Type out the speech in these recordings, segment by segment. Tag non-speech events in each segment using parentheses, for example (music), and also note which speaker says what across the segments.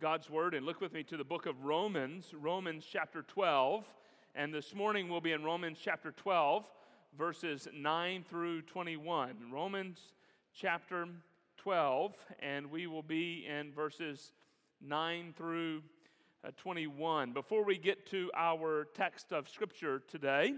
Speaker 1: God's Word and look with me to the book of Romans, Romans chapter 12. And this morning we'll be in Romans chapter 12, verses 9 through 21. Romans chapter 12, and we will be in verses 9 through uh, 21. Before we get to our text of Scripture today,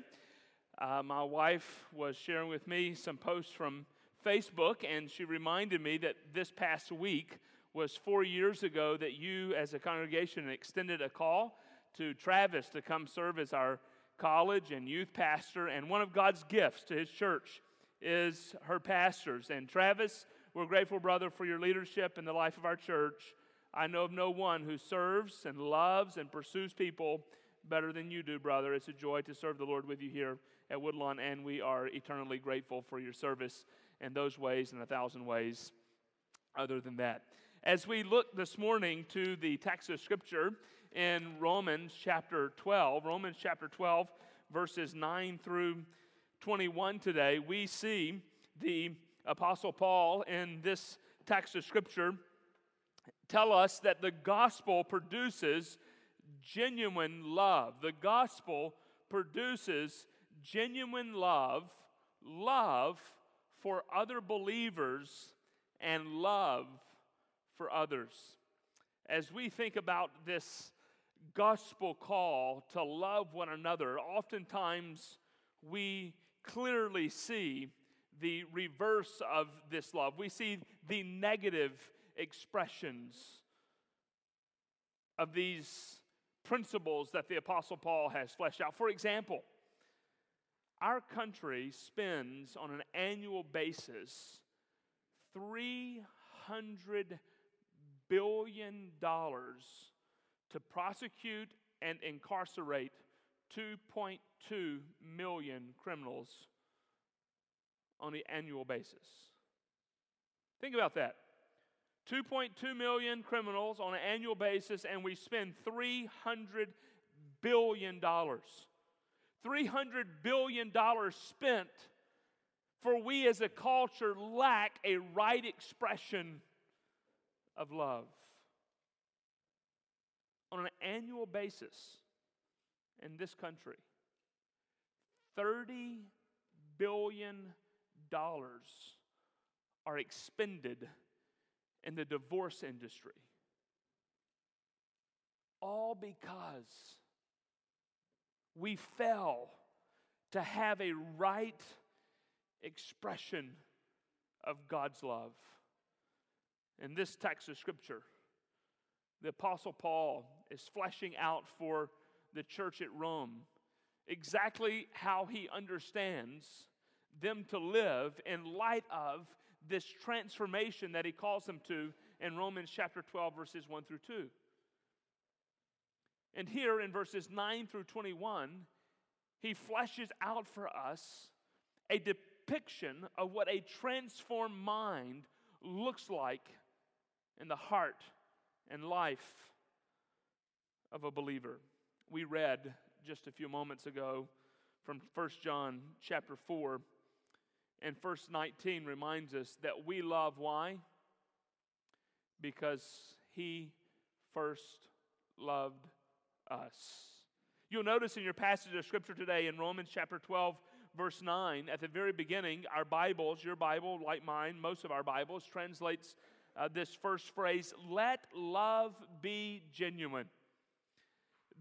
Speaker 1: uh, my wife was sharing with me some posts from Facebook, and she reminded me that this past week was four years ago that you, as a congregation, extended a call to Travis to come serve as our college and youth pastor. And one of God's gifts to his church is her pastors. And Travis, we're grateful, brother, for your leadership in the life of our church. I know of no one who serves and loves and pursues people better than you do, brother. It's a joy to serve the Lord with you here at Woodlawn, and we are eternally grateful for your service in those ways and a thousand ways other than that. As we look this morning to the text of Scripture in Romans chapter 12, Romans chapter 12, verses 9 through 21 today, we see the Apostle Paul in this text of Scripture tell us that the gospel produces genuine love. The gospel produces genuine love, love for other believers, and love for others. As we think about this gospel call to love one another, oftentimes we clearly see the reverse of this love. We see the negative expressions of these principles that the Apostle Paul has fleshed out. For example, our country spends on an annual basis 300 billion dollars to prosecute and incarcerate 2.2 million criminals on an annual basis. Think about that. 2.2 million criminals on an annual basis, and we spend $300 billion. $300 billion spent for we as a culture lack a right expression of love. On an annual basis in this country, $30 billion are expended in the divorce industry. All because we fail to have a right expression of God's love. In this text of Scripture, the Apostle Paul is fleshing out for the church at Rome exactly how he understands them to live in light of this transformation that he calls them to in Romans chapter 12, verses 1 through 2. And here in verses 9 through 21, he fleshes out for us a depiction of what a transformed mind looks like in the heart and life of a believer. We read just a few moments ago from 1 John chapter 4 and verse 19 reminds us that we love why? Because he first loved us. You'll notice in your passage of scripture today in Romans chapter 12 verse 9 at the very beginning our bibles your bible like mine most of our bibles translates uh, this first phrase let love be genuine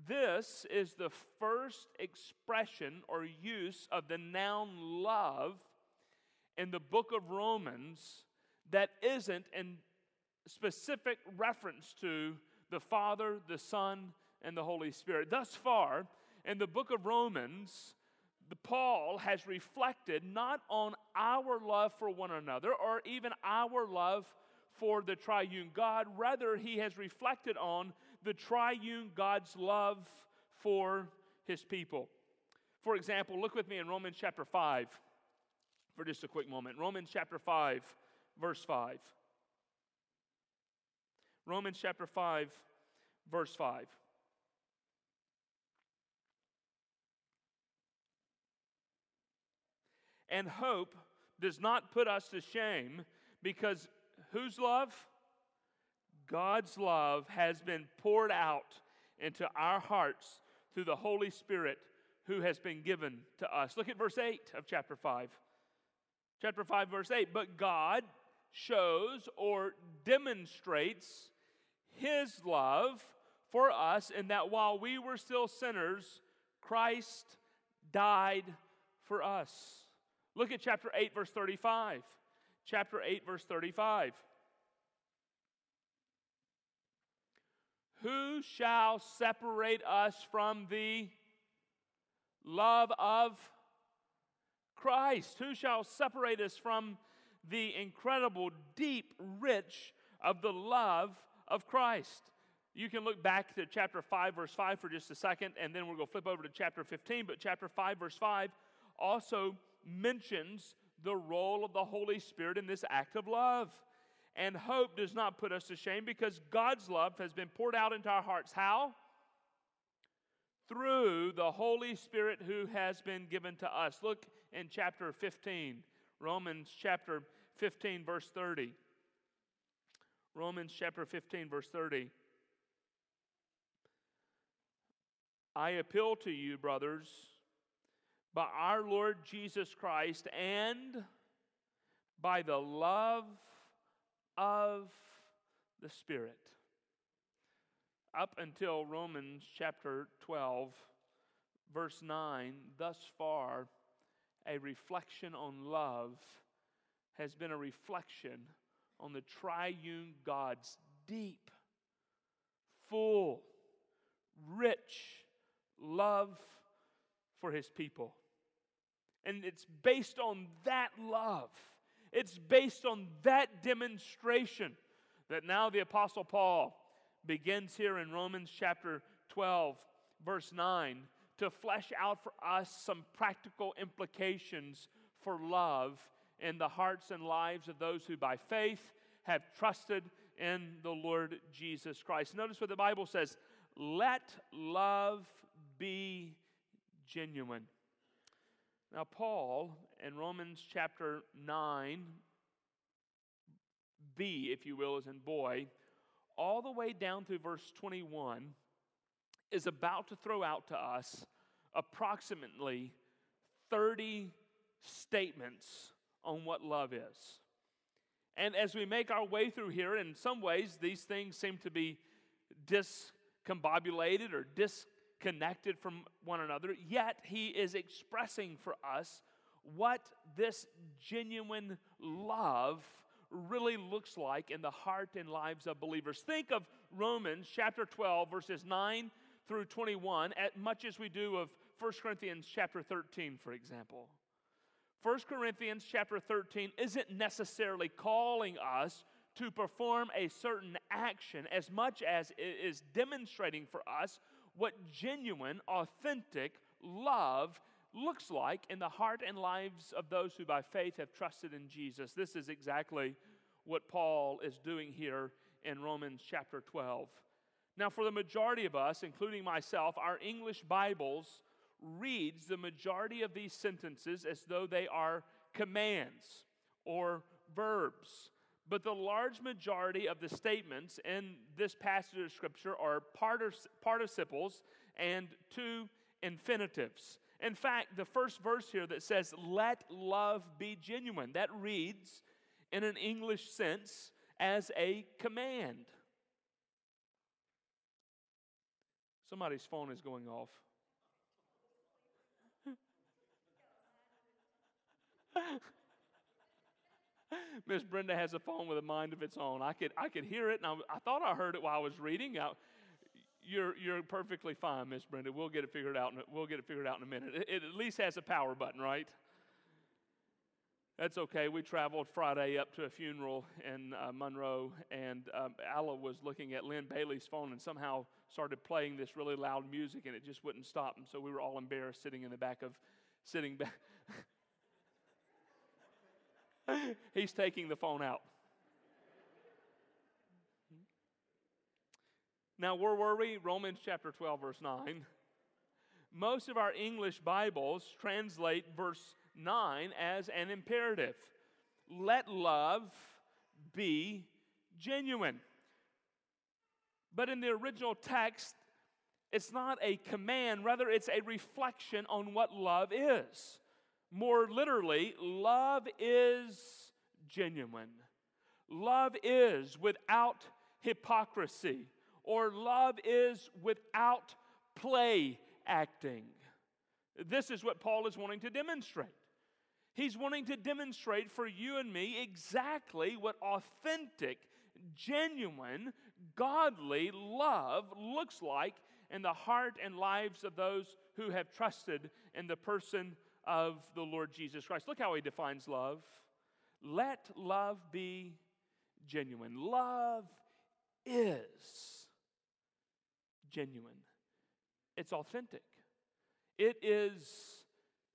Speaker 1: this is the first expression or use of the noun love in the book of Romans that isn't in specific reference to the Father, the Son, and the Holy Spirit. Thus far, in the book of Romans, the Paul has reflected not on our love for one another or even our love for the triune God, rather, he has reflected on the triune God's love for his people. For example, look with me in Romans chapter 5 for just a quick moment. Romans chapter 5, verse 5. Romans chapter 5, verse 5. And hope does not put us to shame because whose love? God's love has been poured out into our hearts through the Holy Spirit who has been given to us. Look at verse 8 of chapter 5. Chapter 5, verse 8. But God shows or demonstrates his love for us in that while we were still sinners, Christ died for us. Look at chapter 8, verse 35. Chapter 8, verse 35. Who shall separate us from the love of Christ? Who shall separate us from the incredible, deep, rich of the love of Christ? You can look back to chapter 5, verse 5 for just a second, and then we're going to flip over to chapter 15. But chapter 5, verse 5 also mentions the role of the Holy Spirit in this act of love. And hope does not put us to shame because God's love has been poured out into our hearts. How? Through the Holy Spirit who has been given to us. Look in chapter 15, Romans chapter 15, verse 30. Romans chapter 15, verse 30. I appeal to you, brothers, by our Lord Jesus Christ and by the love of the Spirit. Up until Romans chapter 12, verse 9, thus far, a reflection on love has been a reflection on the triune God's deep, full, rich love for his people. And it's based on that love, it's based on that demonstration that now the Apostle Paul begins here in Romans chapter 12, verse 9, to flesh out for us some practical implications for love in the hearts and lives of those who by faith have trusted in the Lord Jesus Christ. Notice what the Bible says let love be genuine. Now, Paul in Romans chapter 9, B, if you will, is in boy, all the way down through verse 21, is about to throw out to us approximately 30 statements on what love is. And as we make our way through here, in some ways, these things seem to be discombobulated or disconnected from one another, yet he is expressing for us what this genuine love really looks like in the heart and lives of believers. Think of Romans chapter 12, verses 9 through 21, as much as we do of 1 Corinthians chapter 13, for example. 1 Corinthians chapter 13 isn't necessarily calling us to perform a certain action as much as it is demonstrating for us what genuine, authentic love looks like in the heart and lives of those who by faith have trusted in Jesus. This is exactly what Paul is doing here in Romans chapter 12. Now, for the majority of us, including myself, our English Bibles reads the majority of these sentences as though they are commands or verbs. But the large majority of the statements in this passage of Scripture are participles and two infinitives. In fact, the first verse here that says, Let love be genuine, that reads in an English sense as a command. Somebody's phone is going off. (laughs) (laughs) Miss Brenda has a phone with a mind of its own. I could, I could hear it, and I, I thought I heard it while I was reading. I, you're, you're perfectly fine, Miss Brenda. We'll get it figured out. In, we'll get it figured out in a minute. It, it at least has a power button, right? That's okay. We traveled Friday up to a funeral in uh, Monroe, and um, Alla was looking at Lynn Bailey's phone and somehow started playing this really loud music, and it just wouldn't stop. And so we were all embarrassed sitting in the back of, sitting back. (laughs) (laughs) He's taking the phone out. Now, where were we? Romans chapter 12, verse 9. Most of our English Bibles translate verse 9 as an imperative. Let love be genuine. But in the original text, it's not a command, rather, it's a reflection on what love is. More literally, love is genuine. Love is without hypocrisy, or love is without play acting. This is what Paul is wanting to demonstrate. He's wanting to demonstrate for you and me exactly what authentic, genuine, godly love looks like in the heart and lives of those who have trusted in the person of the Lord Jesus Christ. Look how he defines love. Let love be genuine. Love is genuine, it's authentic, it is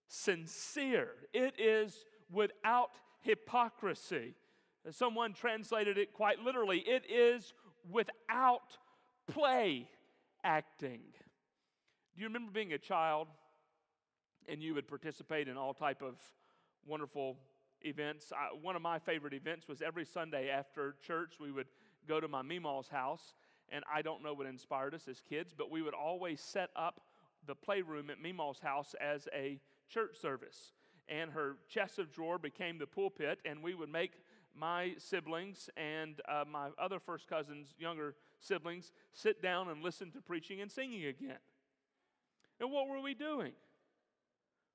Speaker 1: sincere, it is without hypocrisy. Someone translated it quite literally it is without play acting. Do you remember being a child and you would participate in all type of wonderful events. I, one of my favorite events was every Sunday after church, we would go to my Meemaw's house, and I don't know what inspired us as kids, but we would always set up the playroom at Meemaw's house as a church service. And her chest of drawer became the pulpit, and we would make my siblings and uh, my other first cousins, younger siblings, sit down and listen to preaching and singing again. And what were we doing?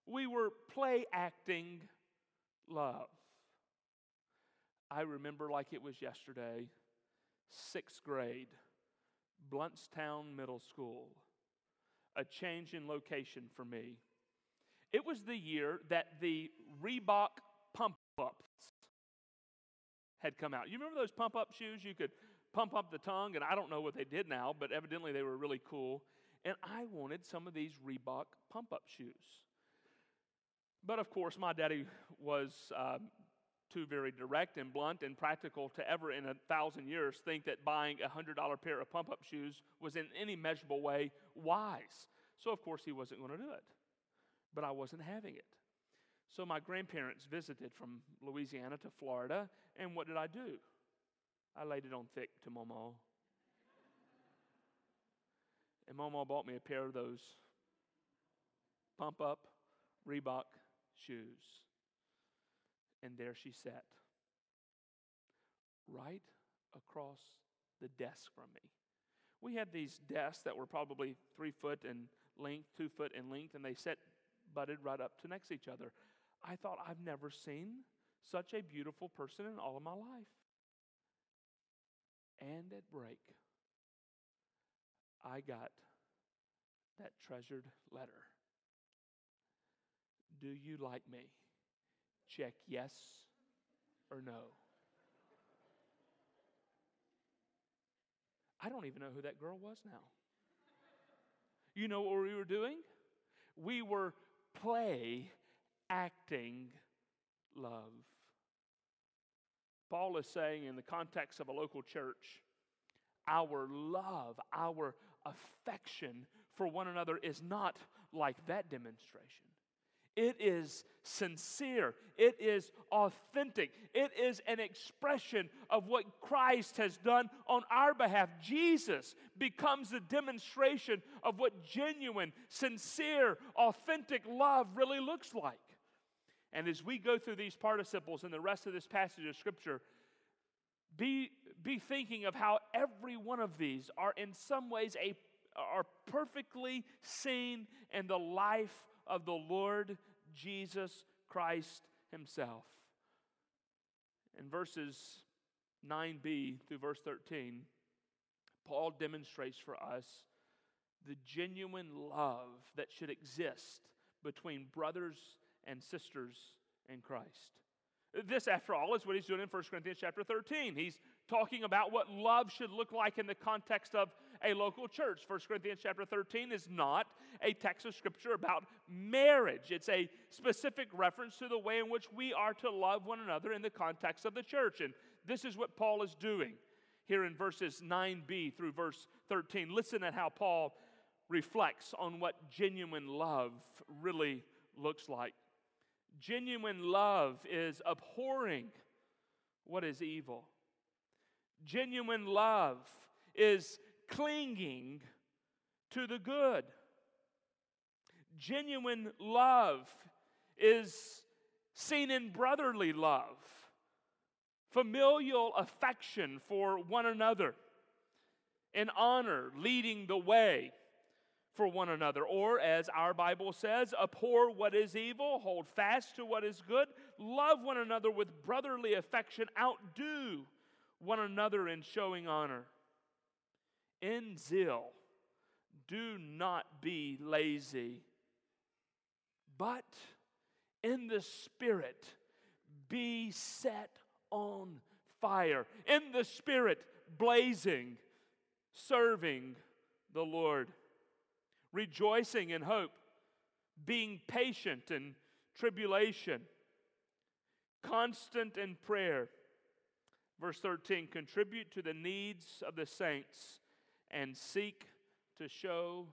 Speaker 1: We were play acting love. I remember like it was yesterday, sixth grade, Blountstown Middle School, a change in location for me. It was the year that the Reebok pump ups had come out. You remember those pump up shoes? You could pump up the tongue, and I don't know what they did now, but evidently they were really cool. And I wanted some of these Reebok pump up shoes. But of course, my daddy was uh, too very direct and blunt and practical to ever in a thousand years think that buying a $100 pair of pump up shoes was in any measurable way wise. So, of course, he wasn't going to do it. But I wasn't having it. So, my grandparents visited from Louisiana to Florida, and what did I do? I laid it on thick to Mama. And Mama bought me a pair of those pump up Reebok shoes. And there she sat, right across the desk from me. We had these desks that were probably three foot in length, two foot in length, and they sat butted right up to next to each other. I thought, I've never seen such a beautiful person in all of my life. And at break, I got that treasured letter. Do you like me? Check yes or no. I don't even know who that girl was now. You know what we were doing? We were play acting love. Paul is saying, in the context of a local church, our love, our affection for one another is not like that demonstration. It is sincere. It is authentic. It is an expression of what Christ has done on our behalf. Jesus becomes a demonstration of what genuine, sincere, authentic love really looks like. And as we go through these participles and the rest of this passage of Scripture, be, be thinking of how every one of these are in some ways a, are perfectly seen in the life of the Lord Jesus Christ Himself. In verses 9b through verse 13, Paul demonstrates for us the genuine love that should exist between brothers and sisters in Christ. This, after all, is what he's doing in 1 Corinthians chapter 13. He's talking about what love should look like in the context of a local church. 1 Corinthians chapter 13 is not a text of scripture about marriage. It's a specific reference to the way in which we are to love one another in the context of the church. And this is what Paul is doing here in verses 9b through verse 13. Listen at how Paul reflects on what genuine love really looks like. Genuine love is abhorring what is evil. Genuine love is clinging to the good. Genuine love is seen in brotherly love, familial affection for one another, and honor leading the way for one another. Or, as our Bible says, abhor what is evil, hold fast to what is good, love one another with brotherly affection, outdo one another in showing honor. In zeal, do not be lazy, but in the Spirit be set on fire. In the Spirit, blazing, serving the Lord rejoicing in hope, being patient in tribulation, constant in prayer. Verse 13 contribute to the needs of the saints and seek to show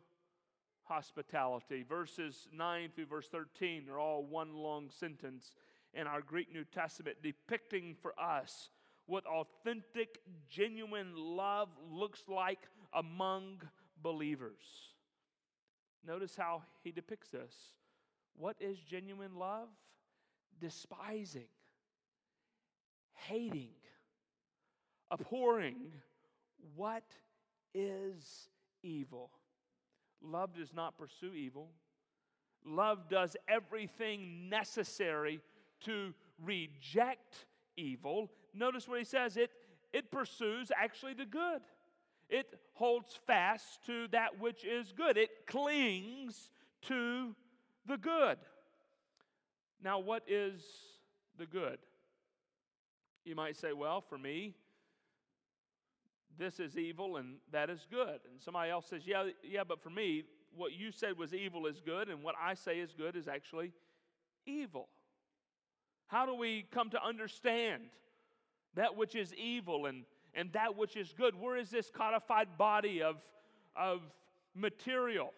Speaker 1: hospitality. Verses 9 through verse 13 are all one long sentence in our Greek New Testament depicting for us what authentic, genuine love looks like among believers. Notice how he depicts this. What is genuine love? Despising, hating, abhorring what is evil. Love does not pursue evil. Love does everything necessary to reject evil. Notice what he says it, it pursues actually the good. It holds fast to that which is good, it clings to the good. Now, what is the good? You might say, well, for me, this is evil and that is good. And somebody else says, yeah, yeah, but for me, what you said was evil is good, and what I say is good is actually evil. How do we come to understand that which is evil and and that which is good. Where is this codified body of, of material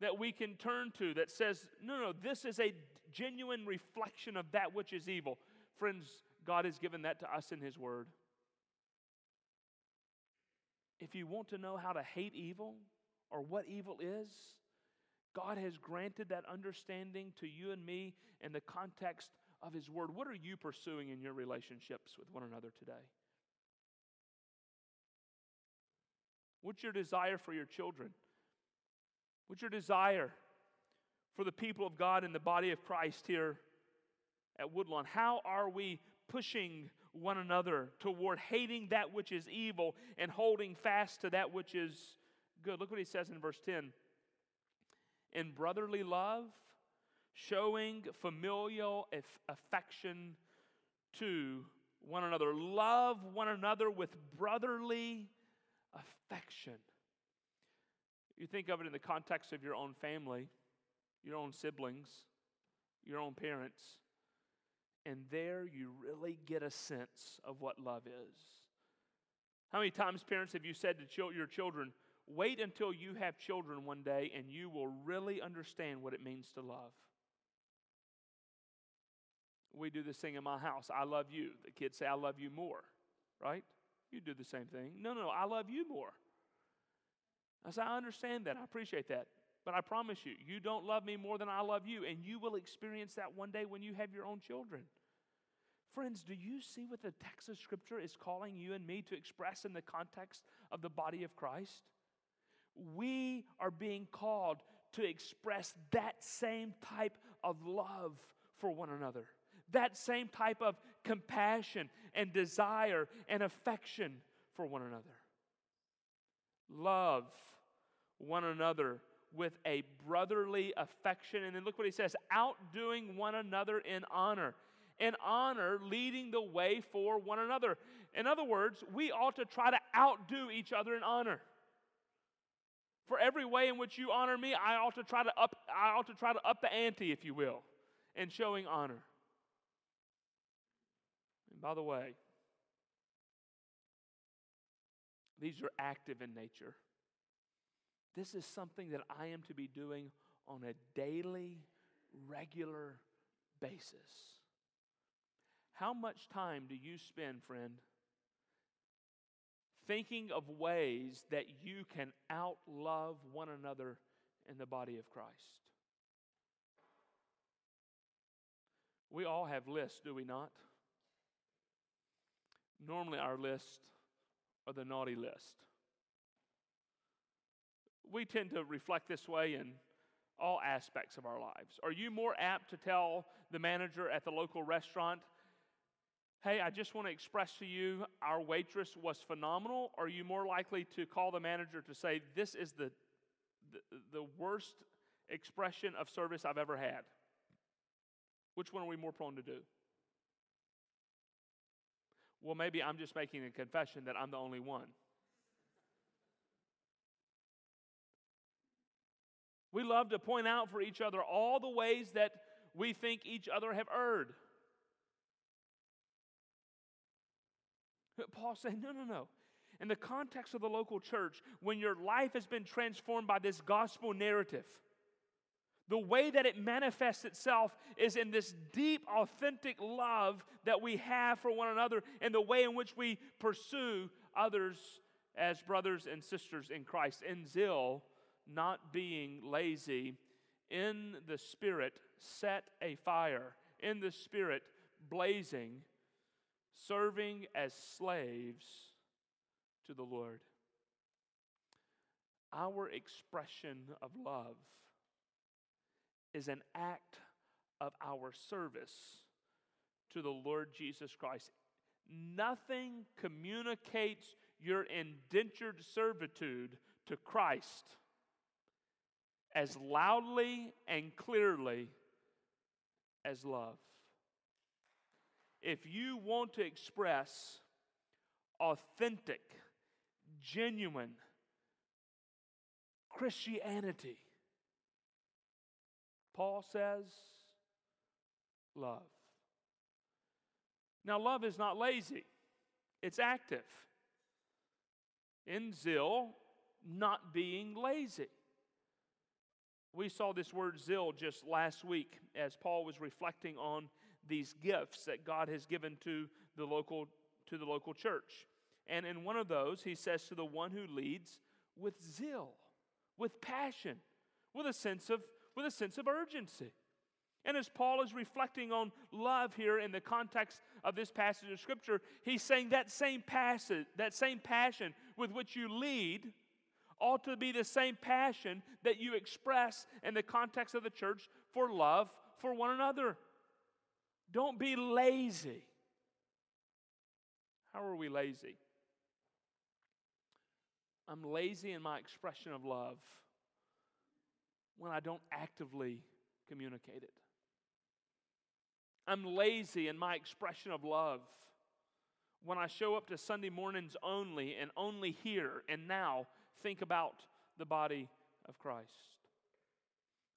Speaker 1: that we can turn to that says, no, no, this is a genuine reflection of that which is evil? Friends, God has given that to us in His Word. If you want to know how to hate evil or what evil is, God has granted that understanding to you and me in the context of His Word. What are you pursuing in your relationships with one another today? What's your desire for your children? What's your desire for the people of God in the body of Christ here at Woodlawn? How are we pushing one another toward hating that which is evil and holding fast to that which is good? Look what he says in verse 10 in brotherly love, showing familial affection to one another. Love one another with brotherly affection. You think of it in the context of your own family, your own siblings, your own parents, and there you really get a sense of what love is. How many times, parents, have you said to your children, wait until you have children one day and you will really understand what it means to love? We do this thing in my house I love you. The kids say, I love you more, right? You do the same thing. No, no, no, I love you more. I say, I understand that. I appreciate that. But I promise you, you don't love me more than I love you, and you will experience that one day when you have your own children. Friends, do you see what the text of Scripture is calling you and me to express in the context of the body of Christ? We are being called to express that same type of love for one another that same type of compassion and desire and affection for one another. Love one another with a brotherly affection. And then look what he says outdoing one another in honor. In honor, leading the way for one another. In other words, we ought to try to outdo each other in honor. For every way in which you honor me, I ought to try to up, I ought to try to up the ante, if you will, in showing honor. And by the way, these are active in nature. This is something that I am to be doing on a daily, regular basis. How much time do you spend, friend, thinking of ways that you can outlove one another in the body of Christ. We all have lists, do we not? Normally, our lists are the naughty list. We tend to reflect this way in all aspects of our lives. Are you more apt to tell the manager at the local restaurant, hey, I just want to express to you our waitress was phenomenal? Or are you more likely to call the manager to say, this is the, the, the worst expression of service I've ever had? Which one are we more prone to do? Well, maybe I'm just making a confession that I'm the only one. We love to point out for each other all the ways that we think each other have erred. Paul saying, no, no, no. In the context of the local church, when your life has been transformed by this gospel narrative, the way that it manifests itself is in this deep, authentic love that we have for one another and the way in which we pursue others as brothers and sisters in Christ. In zeal, not being lazy, in the Spirit, set a fire, in the Spirit, blazing, serving as slaves to the Lord. Our expression of love is an act of our service to the Lord Jesus Christ. Nothing communicates your indentured servitude to Christ as loudly and clearly as love. If you want to express authentic, genuine Christianity, Paul says, love. Now, love is not lazy, it's active. In zeal, not being lazy. We saw this word zeal just last week as Paul was reflecting on these gifts that God has given to the local to the local church. And in one of those, he says to the one who leads with zeal, with passion, with a sense of with a sense of urgency. And as Paul is reflecting on love here in the context of this passage of scripture, he's saying that same passage, that same passion with which you lead ought to be the same passion that you express in the context of the church for love for one another. Don't be lazy. How are we lazy? I'm lazy in my expression of love when I don't actively communicate it. I'm lazy in my expression of love when I show up to Sunday mornings only and only here and now think about the body of Christ.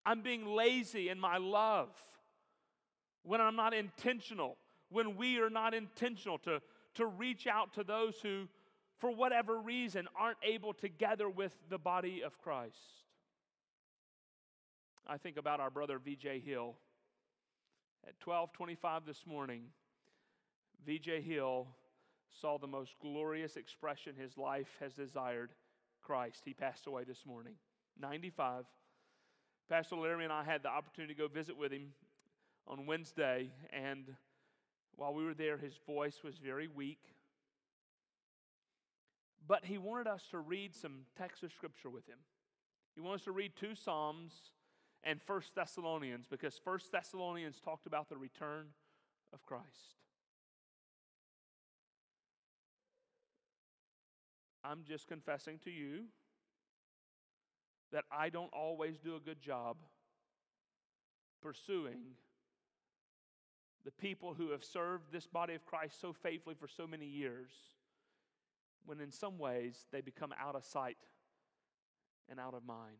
Speaker 1: I'm being lazy in my love when I'm not intentional, when we are not intentional to, to reach out to those who, for whatever reason, aren't able to gather with the body of Christ. I think about our brother VJ Hill. At 12:25 this morning, VJ Hill saw the most glorious expression his life has desired Christ. He passed away this morning, 95. Pastor Larry and I had the opportunity to go visit with him on Wednesday, and while we were there, his voice was very weak. But he wanted us to read some text of scripture with him. He wanted us to read two Psalms and First Thessalonians because First Thessalonians talked about the return of Christ. I'm just confessing to you that I don't always do a good job pursuing the people who have served this body of Christ so faithfully for so many years, when in some ways they become out of sight and out of mind.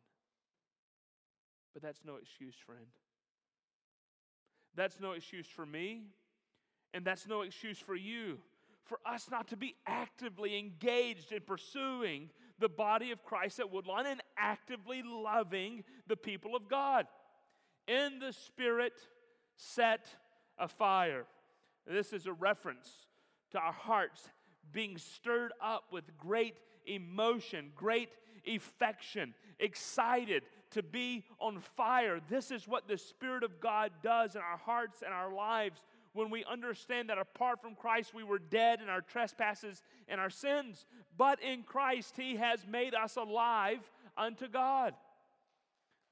Speaker 1: But that's no excuse, friend. That's no excuse for me, and that's no excuse for you for us not to be actively engaged in pursuing the body of Christ at Woodlawn and actively loving the people of God. In the Spirit, set a fire. This is a reference to our hearts being stirred up with great emotion, great affection, excited to be on fire. This is what the Spirit of God does in our hearts and our lives when we understand that apart from Christ we were dead in our trespasses and our sins, but in Christ He has made us alive unto God.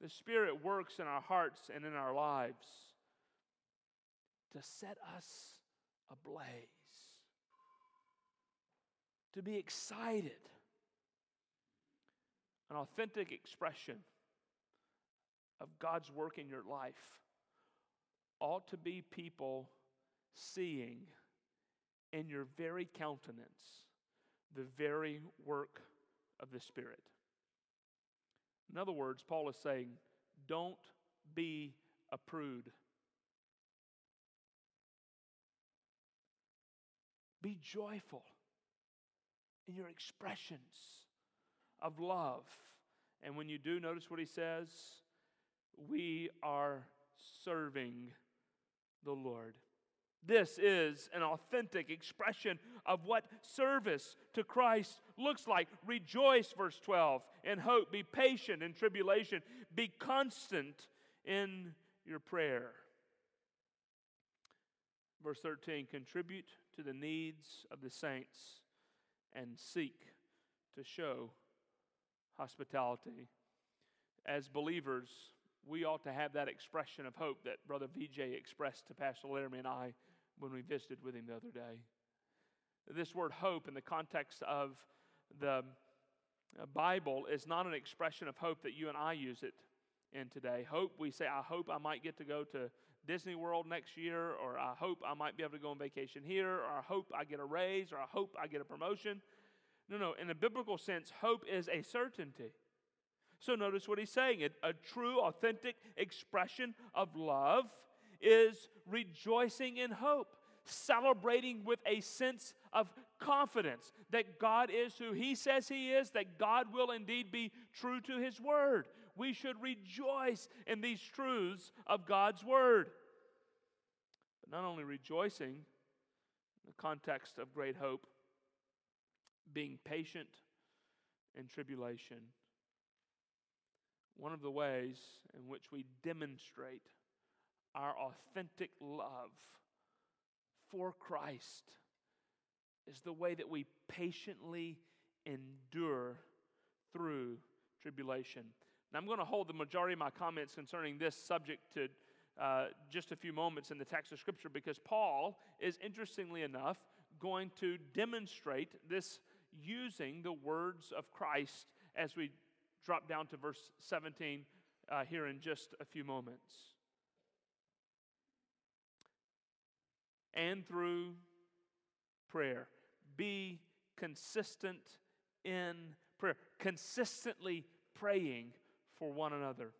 Speaker 1: The Spirit works in our hearts and in our lives to set us ablaze, to be excited. An authentic expression of God's work in your life ought to be people seeing in your very countenance the very work of the Spirit. In other words, Paul is saying, don't be a prude. Be joyful in your expressions of love. And when you do, notice what he says we are serving the Lord. This is an authentic expression of what service to Christ looks like. Rejoice, verse 12, in hope. Be patient in tribulation. Be constant in your prayer. Verse 13 contribute to the needs of the saints and seek to show hospitality. As believers, we ought to have that expression of hope that Brother VJ expressed to Pastor Laramie and I when we visited with him the other day. This word hope, in the context of the uh, Bible, is not an expression of hope that you and I use it in today. Hope, we say, I hope I might get to go to Disney World next year, or I hope I might be able to go on vacation here, or I hope I get a raise, or I hope I get a promotion. No, no, in a biblical sense, hope is a certainty. So notice what he's saying a, a true, authentic expression of love is rejoicing in hope, celebrating with a sense of confidence that God is who He says He is, that God will indeed be true to His word. We should rejoice in these truths of God's word. But not only rejoicing in the context of great hope, being patient in tribulation. One of the ways in which we demonstrate our authentic love for Christ is the way that we patiently endure through tribulation. Now, I'm going to hold the majority of my comments concerning this subject to uh, just a few moments in the text of Scripture because Paul is, interestingly enough, going to demonstrate this using the words of Christ as we drop down to verse 17 uh, here in just a few moments. And through prayer. Be consistent in prayer, consistently praying for one another.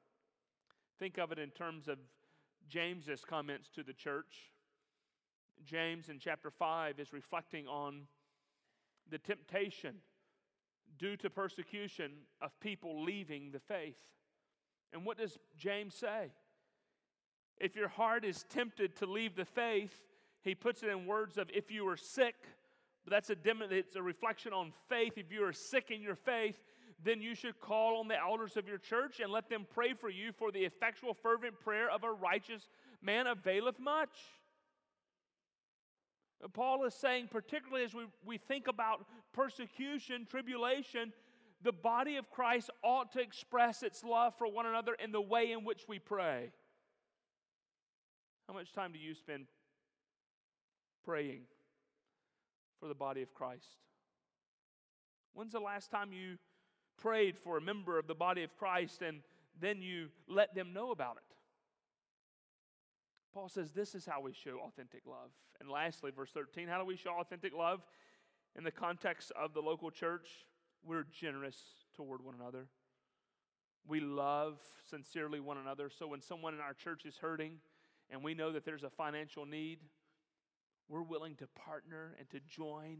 Speaker 1: Think of it in terms of James's comments to the church. James in chapter 5 is reflecting on the temptation due to persecution of people leaving the faith. And what does James say? If your heart is tempted to leave the faith, he puts it in words of if you are sick, but that's a it's a reflection on faith. If you are sick in your faith, then you should call on the elders of your church and let them pray for you, for the effectual, fervent prayer of a righteous man availeth much. Paul is saying, particularly as we, we think about persecution, tribulation, the body of Christ ought to express its love for one another in the way in which we pray. How much time do you spend praying for the body of Christ? When's the last time you prayed for a member of the body of Christ and then you let them know about it? Paul says this is how we show authentic love. And lastly, verse 13, how do we show authentic love? In the context of the local church, we're generous toward one another. We love sincerely one another. So when someone in our church is hurting and we know that there's a financial need, we're willing to partner and to join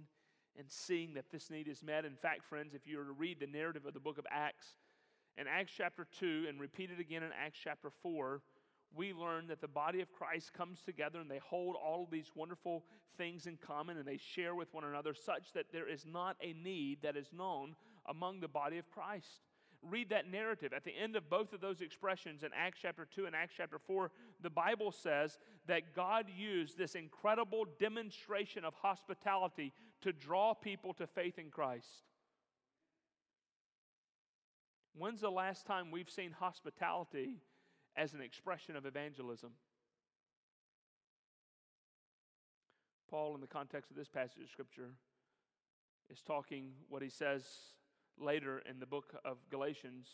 Speaker 1: in seeing that this need is met. In fact, friends, if you were to read the narrative of the book of Acts, in Acts chapter 2 and repeat it again in Acts chapter 4, we learn that the body of Christ comes together and they hold all of these wonderful things in common and they share with one another, such that there is not a need that is known among the body of Christ. Read that narrative. At the end of both of those expressions in Acts chapter 2 and Acts chapter 4, the Bible says that God used this incredible demonstration of hospitality to draw people to faith in Christ. When's the last time we've seen hospitality as an expression of evangelism? Paul, in the context of this passage of Scripture, is talking what he says later in the book of Galatians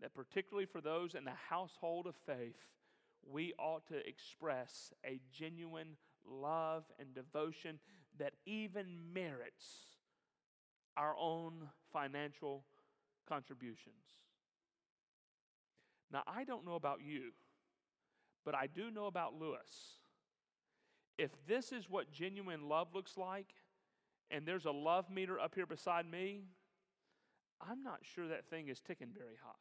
Speaker 1: that, particularly for those in the household of faith, we ought to express a genuine love and devotion that even merits our own financial contributions. Now, I don't know about you, but I do know about Lewis. If this is what genuine love looks like, and there's a love meter up here beside me, I'm not sure that thing is ticking very high.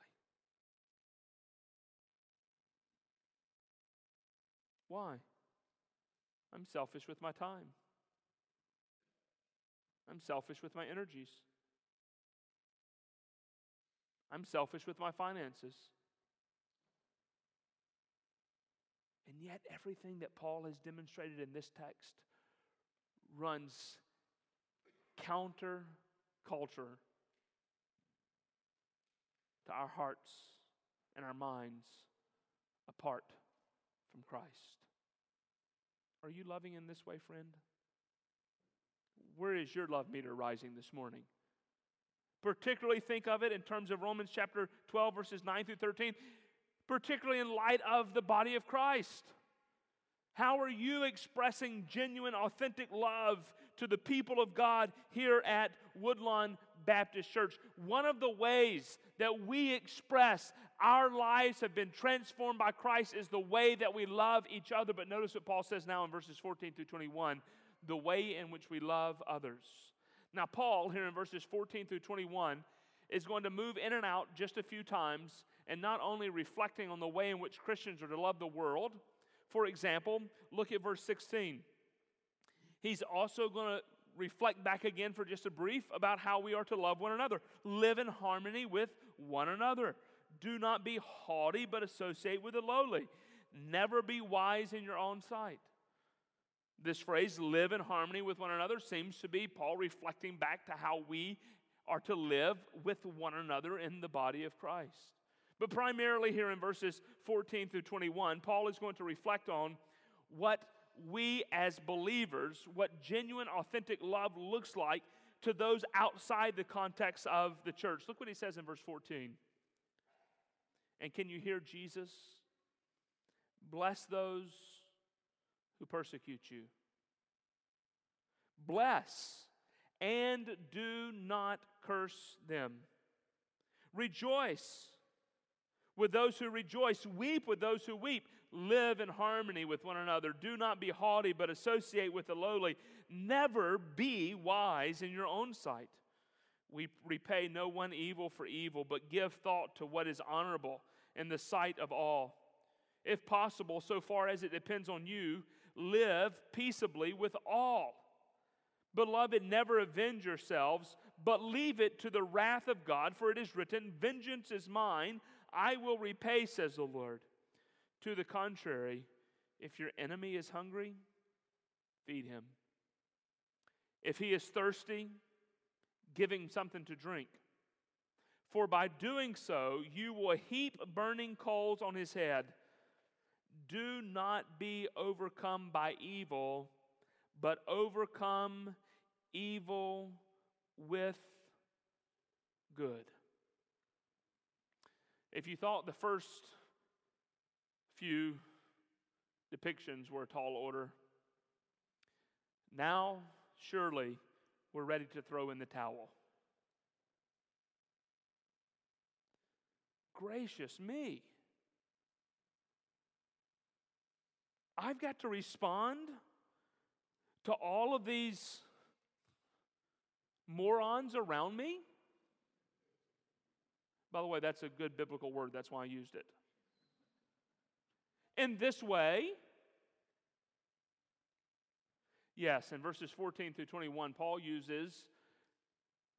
Speaker 1: Why? I'm selfish with my time. I'm selfish with my energies. I'm selfish with my finances. And yet, everything that Paul has demonstrated in this text runs counter culture to our hearts and our minds apart from Christ. Are you loving in this way, friend? Where is your love meter rising this morning? Particularly think of it in terms of Romans chapter 12, verses 9 through 13, particularly in light of the body of Christ. How are you expressing genuine, authentic love to the people of God here at Woodlawn Baptist Church? One of the ways that we express our lives have been transformed by Christ is the way that we love each other. But notice what Paul says now in verses 14 through 21 the way in which we love others. Now, Paul, here in verses 14 through 21, is going to move in and out just a few times and not only reflecting on the way in which Christians are to love the world. For example, look at verse 16. He's also going to reflect back again for just a brief about how we are to love one another. Live in harmony with one another. Do not be haughty, but associate with the lowly. Never be wise in your own sight. This phrase, live in harmony with one another, seems to be Paul reflecting back to how we are to live with one another in the body of Christ. But primarily here in verses 14 through 21, Paul is going to reflect on what we as believers, what genuine, authentic love looks like to those outside the context of the church. Look what he says in verse 14. And can you hear Jesus? Bless those who persecute you. Bless and do not curse them. Rejoice with those who rejoice, weep with those who weep. Live in harmony with one another. Do not be haughty, but associate with the lowly. Never be wise in your own sight. We repay no one evil for evil, but give thought to what is honorable in the sight of all. If possible, so far as it depends on you, live peaceably with all. Beloved, never avenge yourselves, but leave it to the wrath of God, for it is written, Vengeance is mine, I will repay, says the Lord. To the contrary, if your enemy is hungry, feed him. If he is thirsty, give him something to drink. For by doing so, you will heap burning coals on his head. Do not be overcome by evil, but overcome evil with good. If you thought the first few depictions were a tall order, now surely we're ready to throw in the towel. Gracious me. I've got to respond to all of these morons around me? By the way, that's a good biblical word, that's why I used it. In this way? Yes, in verses 14 through 21, Paul uses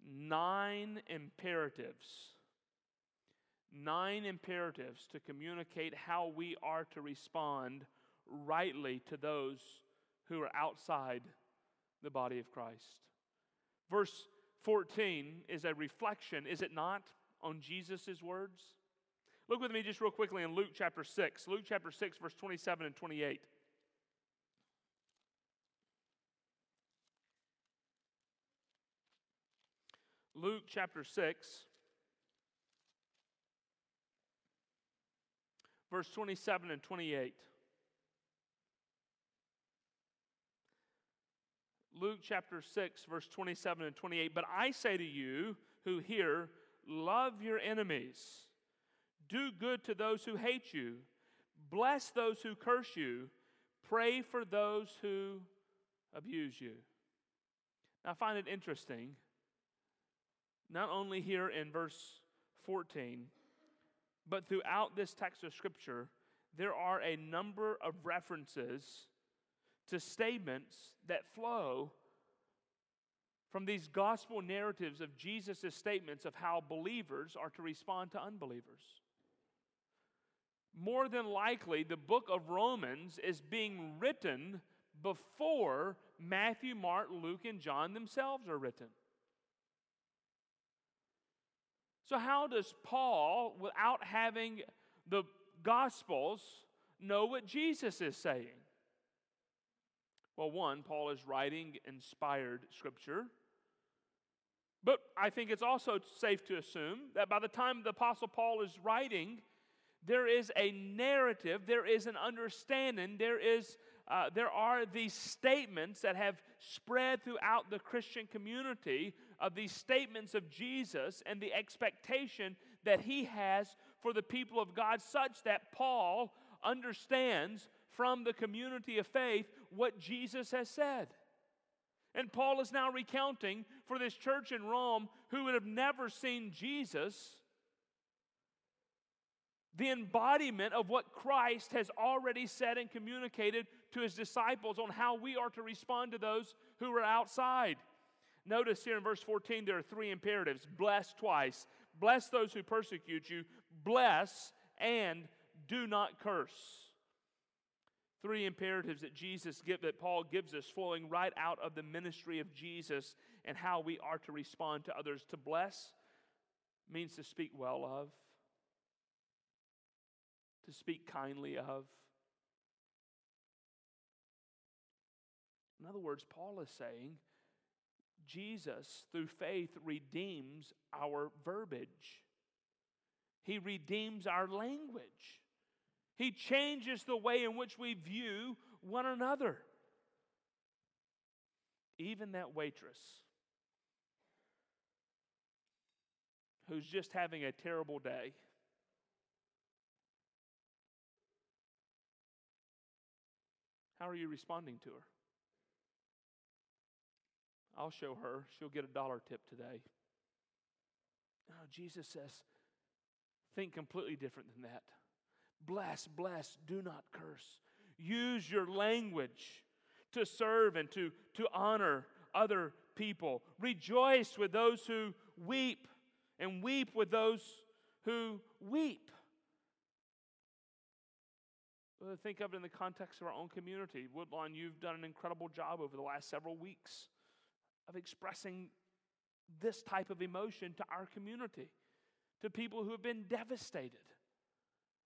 Speaker 1: nine imperatives. Nine imperatives to communicate how we are to respond rightly to those who are outside the body of Christ. Verse 14 is a reflection, is it not, on Jesus' words? Look with me just real quickly in Luke chapter 6. Luke chapter 6, verse 27 and 28. Luke chapter 6, verse 27 and 28. Luke chapter 6, verse 27 and 28. But I say to you who hear, love your enemies, do good to those who hate you, bless those who curse you, pray for those who abuse you. Now, I find it interesting, not only here in verse 14, but throughout this text of Scripture, there are a number of references to statements that flow from these gospel narratives of Jesus' statements of how believers are to respond to unbelievers. More than likely, the book of Romans is being written before Matthew, Mark, Luke, and John themselves are written. So, how does Paul, without having the Gospels, know what Jesus is saying? Well, one, Paul is writing inspired scripture. But I think it's also safe to assume that by the time the Apostle Paul is writing, there is a narrative, there is an understanding, there, is, uh, there are these statements that have spread throughout the Christian community of these statements of Jesus and the expectation that he has for the people of God, such that Paul understands from the community of faith what Jesus has said. And Paul is now recounting for this church in Rome who would have never seen Jesus the embodiment of what Christ has already said and communicated to his disciples on how we are to respond to those who are outside. Notice here in verse 14, there are three imperatives bless twice, bless those who persecute you, bless, and do not curse. Three imperatives that Jesus give, that Paul gives us, flowing right out of the ministry of Jesus and how we are to respond to others. To bless means to speak well of, to speak kindly of. In other words, Paul is saying Jesus, through faith, redeems our verbiage. He redeems our language. He changes the way in which we view one another. Even that waitress who's just having a terrible day. How are you responding to her? I'll show her. She'll get a dollar tip today. No, Jesus says, think completely different than that. Bless, bless, do not curse. Use your language to serve and to, to honor other people. Rejoice with those who weep and weep with those who weep. Well, think of it in the context of our own community. Woodlawn, you've done an incredible job over the last several weeks of expressing this type of emotion to our community, to people who have been devastated.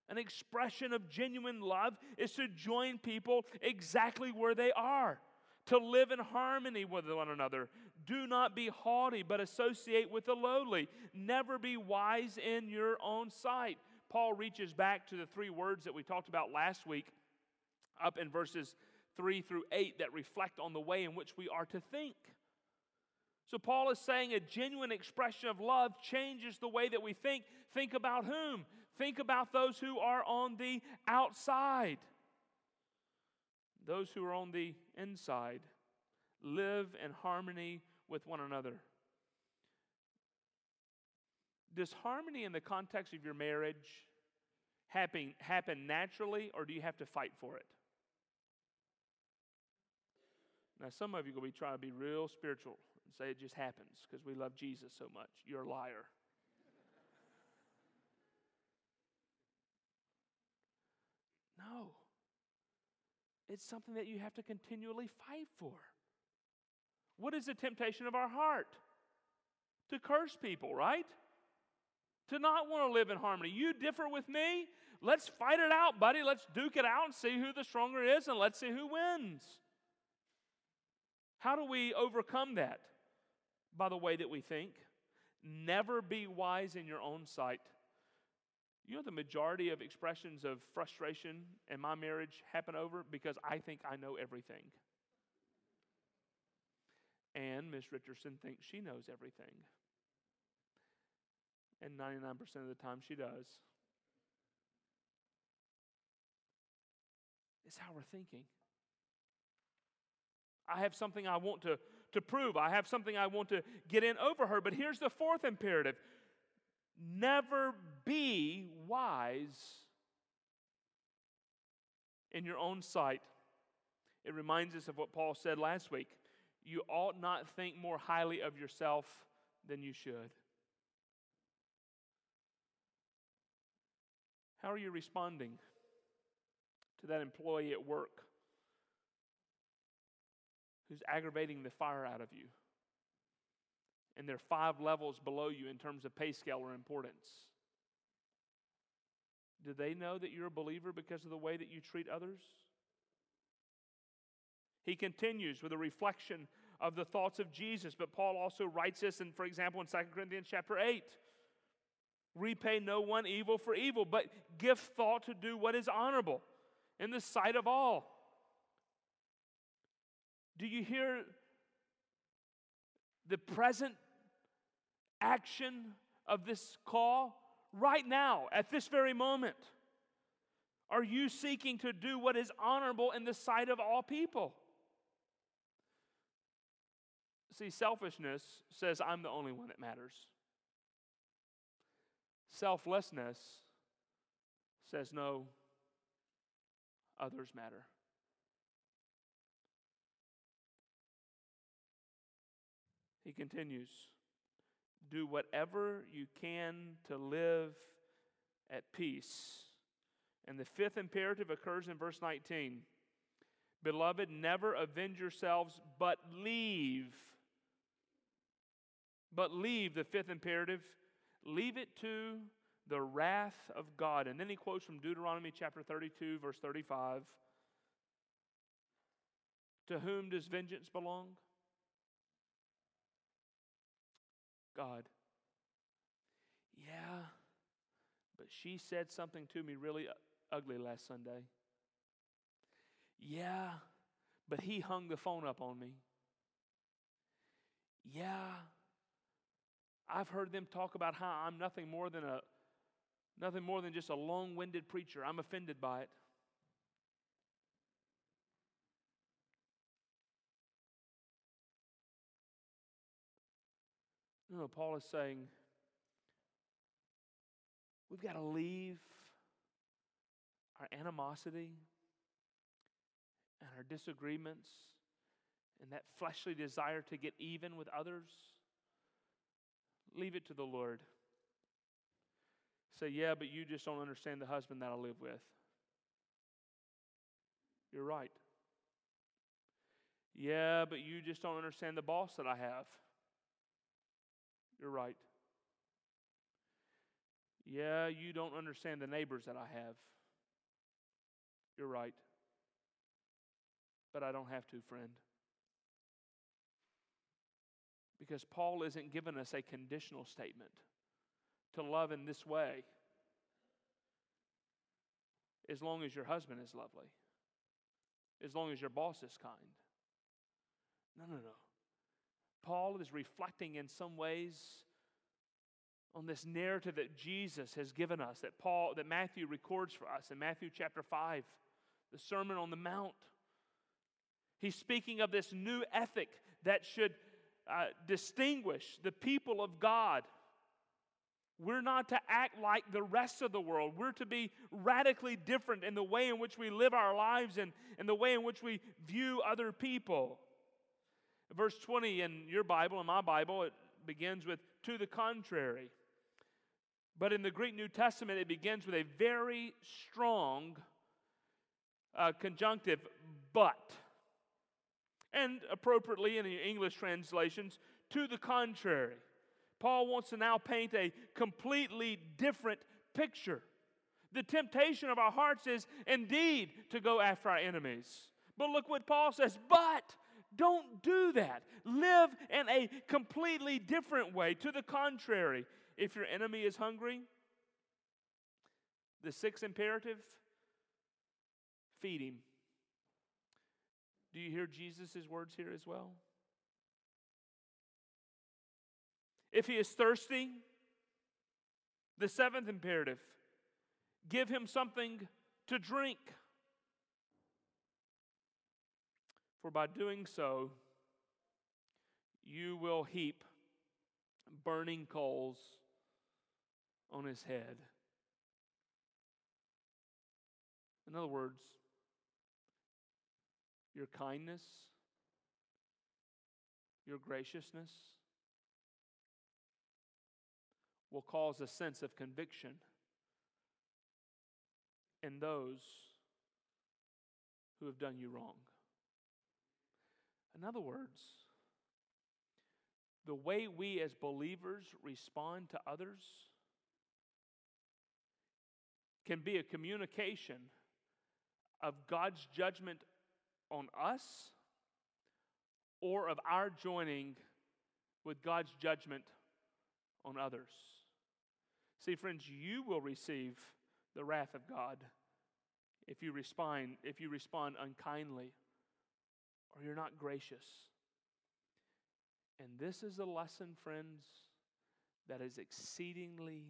Speaker 1: An expression of genuine love is to join people exactly where they are, to live in harmony with one another. Do not be haughty, but associate with the lowly. Never be wise in your own sight. Paul reaches back to the three words that we talked about last week, up in verses 3 through 8, that reflect on the way in which we are to think. So, Paul is saying a genuine expression of love changes the way that we think. Think about whom? Think about those who are on the outside, those who are on the inside. Live in harmony with one another. Does harmony in the context of your marriage happen, happen naturally, or do you have to fight for it? Now, some of you to be trying to be real spiritual and say it just happens because we love Jesus so much. You're a liar. no. It's something that you have to continually fight for. What is the temptation of our heart? To curse people, right? To not want to live in harmony. You differ with me? Let's fight it out, buddy. Let's duke it out and see who the stronger is and let's see who wins. How do we overcome that? By the way that we think. Never be wise in your own sight. You know, the majority of expressions of frustration in my marriage happen over because I think I know everything. And Miss Richardson thinks she knows everything. And 99% of the time she does. It's how we're thinking. I have something I want to, to prove. I have something I want to get in over her. But here's the fourth imperative never be wise in your own sight. It reminds us of what Paul said last week. You ought not think more highly of yourself than you should. How are you responding to that employee at work who's aggravating the fire out of you? And they're five levels below you in terms of pay scale or importance. Do they know that you're a believer because of the way that you treat others? He continues with a reflection of the thoughts of Jesus, but Paul also writes this, in, for example, in 2 Corinthians chapter 8. Repay no one evil for evil, but give thought to do what is honorable in the sight of all. Do you hear the present action of this call? Right now, at this very moment. Are you seeking to do what is honorable in the sight of all people? See, selfishness says, I'm the only one that matters. Selflessness says, no, others matter. He continues do whatever you can to live at peace. And the fifth imperative occurs in verse 19 Beloved, never avenge yourselves, but leave. But leave, the fifth imperative, leave it to the wrath of God. And then he quotes from Deuteronomy chapter 32, verse 35. To whom does vengeance belong? God. Yeah, but she said something to me really ugly last Sunday. Yeah, but he hung the phone up on me. Yeah, I've heard them talk about how I'm nothing more than a nothing more than just a long-winded preacher. I'm offended by it. No, Paul is saying we've got to leave our animosity and our disagreements and that fleshly desire to get even with others. Leave it to the Lord. Say, yeah, but you just don't understand the husband that I live with. You're right. Yeah, but you just don't understand the boss that I have. You're right. Yeah, you don't understand the neighbors that I have. You're right. But I don't have to, friend. Because Paul isn't giving us a conditional statement to love in this way as long as your husband is lovely, as long as your boss is kind. No, no, no. Paul is reflecting in some ways on this narrative that Jesus has given us, that Paul, that Matthew records for us in Matthew chapter 5, the Sermon on the Mount. He's speaking of this new ethic that should uh, distinguish the people of God. We're not to act like the rest of the world. We're to be radically different in the way in which we live our lives and, and the way in which we view other people. Verse 20 in your Bible, in my Bible, it begins with to the contrary. But in the Greek New Testament, it begins with a very strong uh, conjunctive, but. And appropriately in the English translations, to the contrary. Paul wants to now paint a completely different picture. The temptation of our hearts is indeed to go after our enemies. But look what Paul says, but don't do that. Live in a completely different way. To the contrary, if your enemy is hungry, the sixth imperative feed him. Do you hear Jesus' words here as well? If he is thirsty, the seventh imperative give him something to drink. For by doing so, you will heap burning coals on his head. In other words, your kindness, your graciousness will cause a sense of conviction in those who have done you wrong. In other words, the way we as believers respond to others can be a communication of God's judgment on us or of our joining with God's judgment on others. See, friends, you will receive the wrath of God if you respond if you respond unkindly or you're not gracious. And this is a lesson, friends, that is exceedingly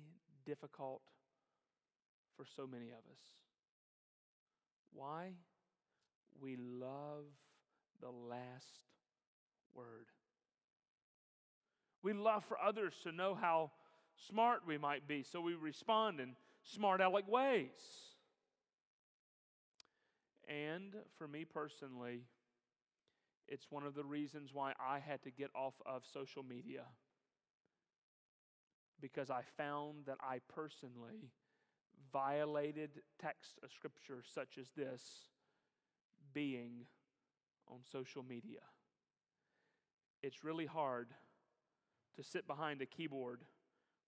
Speaker 1: difficult for so many of us. Why? We love the last word. We love for others to know how smart we might be, so we respond in smart aleck ways. And for me personally, it's one of the reasons why I had to get off of social media. Because I found that I personally violated text of scripture such as this being on social media. It's really hard to sit behind a keyboard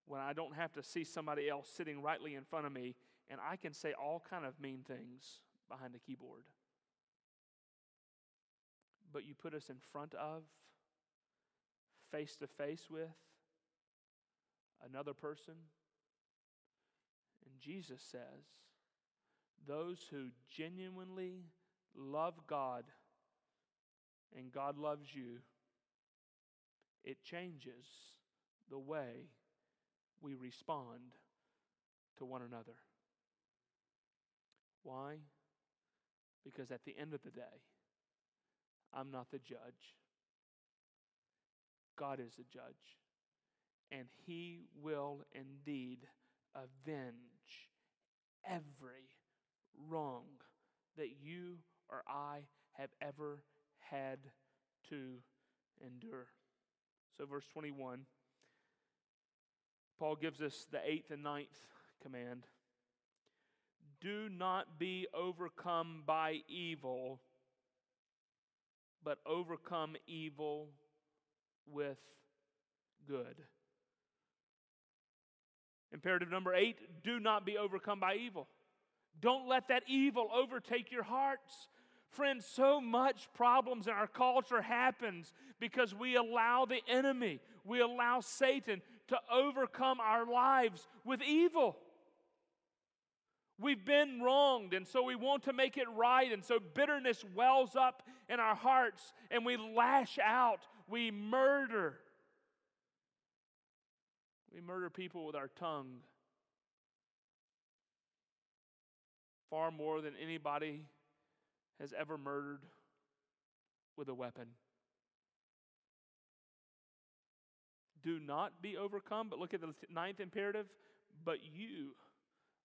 Speaker 1: when I don't have to see somebody else sitting rightly in front of me and I can say all kind of mean things behind the keyboard. But you put us in front of, face to face with another person. And Jesus says, those who genuinely love God and God loves you, it changes the way we respond to one another. Why? Because at the end of the day, I'm not the judge. God is the judge. And he will indeed avenge every wrong that you or I have ever had to endure. So, verse 21, Paul gives us the eighth and ninth command Do not be overcome by evil, but overcome evil with good. Imperative number eight do not be overcome by evil. Don't let that evil overtake your hearts. Friends, so much problems in our culture happens because we allow the enemy, we allow Satan to overcome our lives with evil. We've been wronged, and so we want to make it right, and so bitterness wells up in our hearts, and we lash out, we murder. We murder people with our tongue far more than anybody has ever murdered with a weapon. do not be overcome. But look at the ninth imperative. But you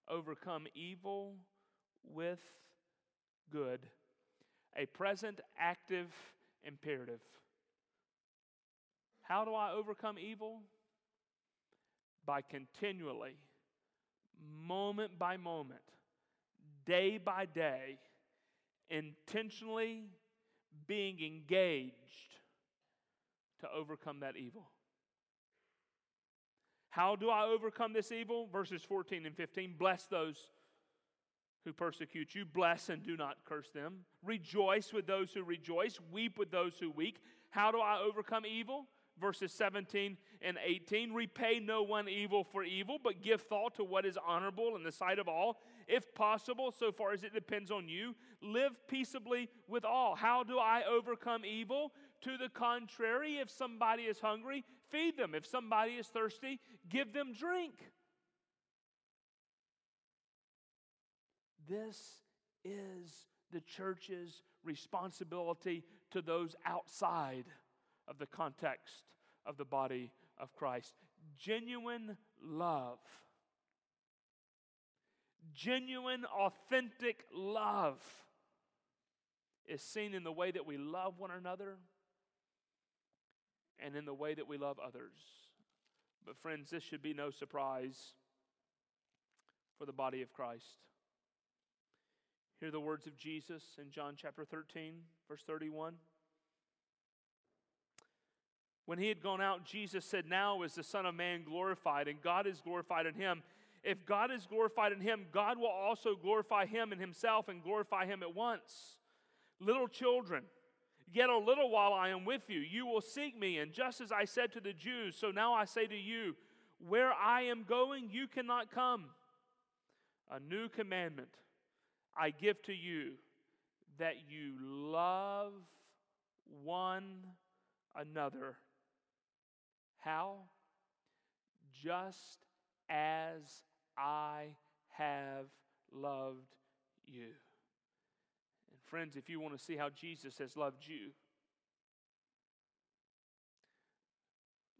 Speaker 1: overcome evil with good. A present active imperative. How do I overcome evil? By continually, moment by moment, day by day, intentionally being engaged to overcome that evil. How do I overcome this evil? Verses 14 and 15 Bless those who persecute you, bless and do not curse them. Rejoice with those who rejoice, weep with those who weep. How do I overcome evil? Verses 17 and 18 Repay no one evil for evil, but give thought to what is honorable in the sight of all. If possible, so far as it depends on you, live peaceably with all. How do I overcome evil? To the contrary, if somebody is hungry, feed them. If somebody is thirsty, give them drink. This is the church's responsibility to those outside of the context of the body of Christ. Genuine love, genuine, authentic love is seen in the way that we love one another and in the way that we love others. But, friends, this should be no surprise for the body of Christ. Hear the words of Jesus in John chapter 13, verse 31. When he had gone out, Jesus said, Now is the Son of Man glorified, and God is glorified in him. If God is glorified in him, God will also glorify him in himself and glorify him at once. Little children, yet a little while I am with you. You will seek me, and just as I said to the Jews, so now I say to you, Where I am going, you cannot come. A new commandment I give to you that you love one another. How? Just as I have loved you. And friends, if you want to see how Jesus has loved you,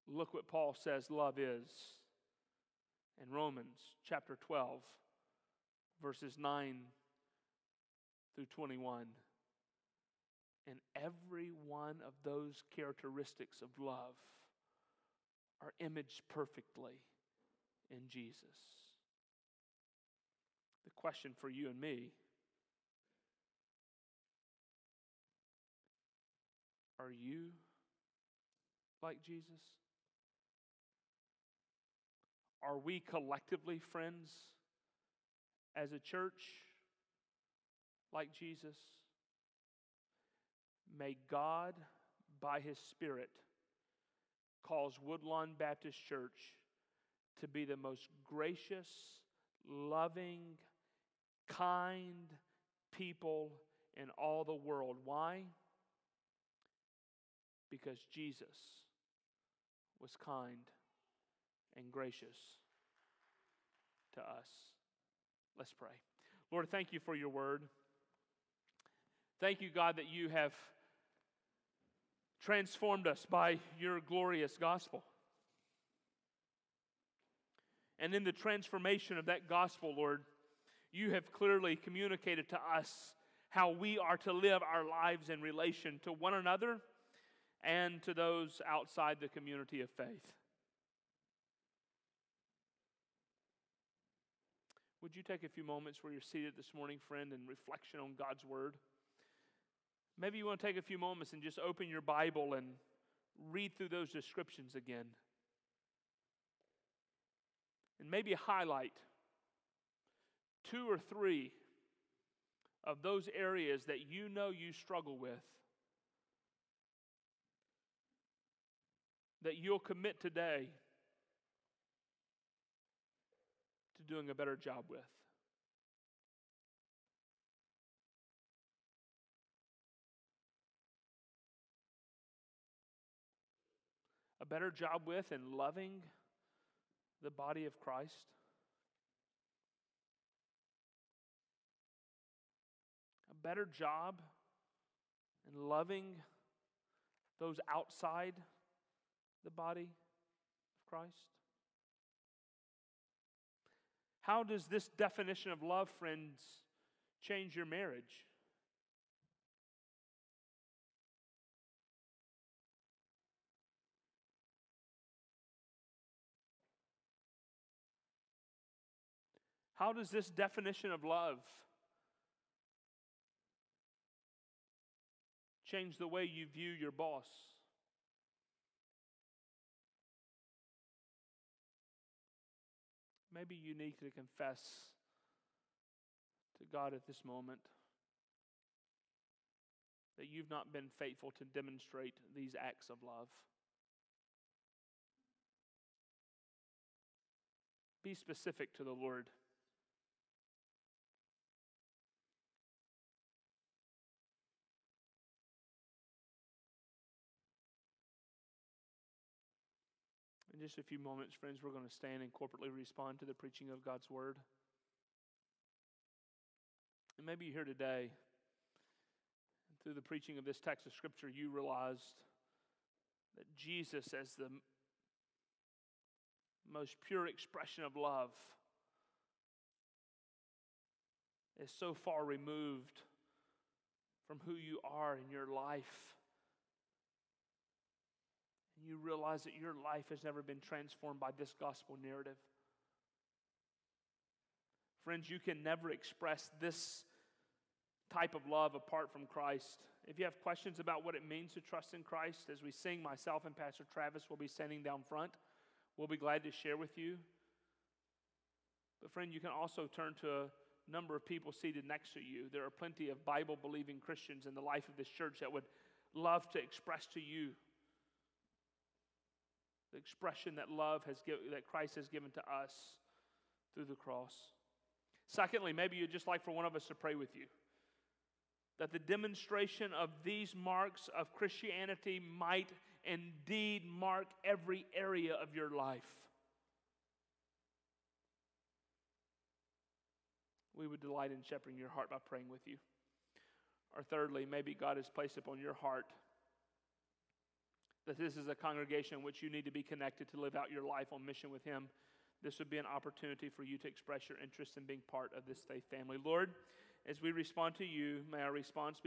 Speaker 1: look what Paul says love is in Romans chapter 12, verses 9 through 21. And every one of those characteristics of love are imaged perfectly in Jesus. The question for you and me are you like Jesus? Are we collectively friends as a church? like Jesus? May God, by His Spirit, cause Woodlawn Baptist Church to be the most gracious, loving, kind people in all the world. Why? Because Jesus was kind and gracious to us. Let's pray. Lord, thank you for your word. Thank you, God, that you have transformed us by your glorious gospel. And in the transformation of that gospel, Lord, you have clearly communicated to us how we are to live our lives in relation to one another and to those outside the community of faith. Would you take a few moments where you're seated this morning, friend, in reflection on God's word? Maybe you want to take a few moments and just open your Bible and read through those descriptions again. And maybe highlight two or three of those areas that you know you struggle with. That you'll commit today to doing a better job with. Better job with in loving the body of Christ? A better job in loving those outside the body? Of Christ? How does this definition of love, friends, change your marriage? How does this definition of love change the way you view your boss? Maybe you need to confess to God at this moment that you've not been faithful to demonstrate these acts of love. Be specific to the Lord. In just a few moments, friends, we're going to stand and corporately respond to the preaching of God's word. And maybe you're here today, and through the preaching of this text of Scripture, you realized that Jesus, as the most pure expression of love, is so far removed from who you are in your life you realize that your life has never been transformed by this gospel narrative. Friends, you can never express this type of love apart from Christ. If you have questions about what it means to trust in Christ, as we sing, myself and Pastor Travis will be standing down front. We'll be glad to share with you. But, friend, you can also turn to a number of people seated next to you. There are plenty of Bible believing Christians in the life of this church that would love to express to you the expression that love has given, that Christ has given to us through the cross. Secondly, maybe you'd just like for one of us to pray with you. That the demonstration of these marks of Christianity might indeed mark every area of your life. We would delight in shepherding your heart by praying with you. Or thirdly, maybe God has placed upon your heart that this is a congregation in which you need to be connected to live out your life on mission with Him, this would be an opportunity for you to express your interest in being part of this faith family. Lord, as we respond to you, may our response be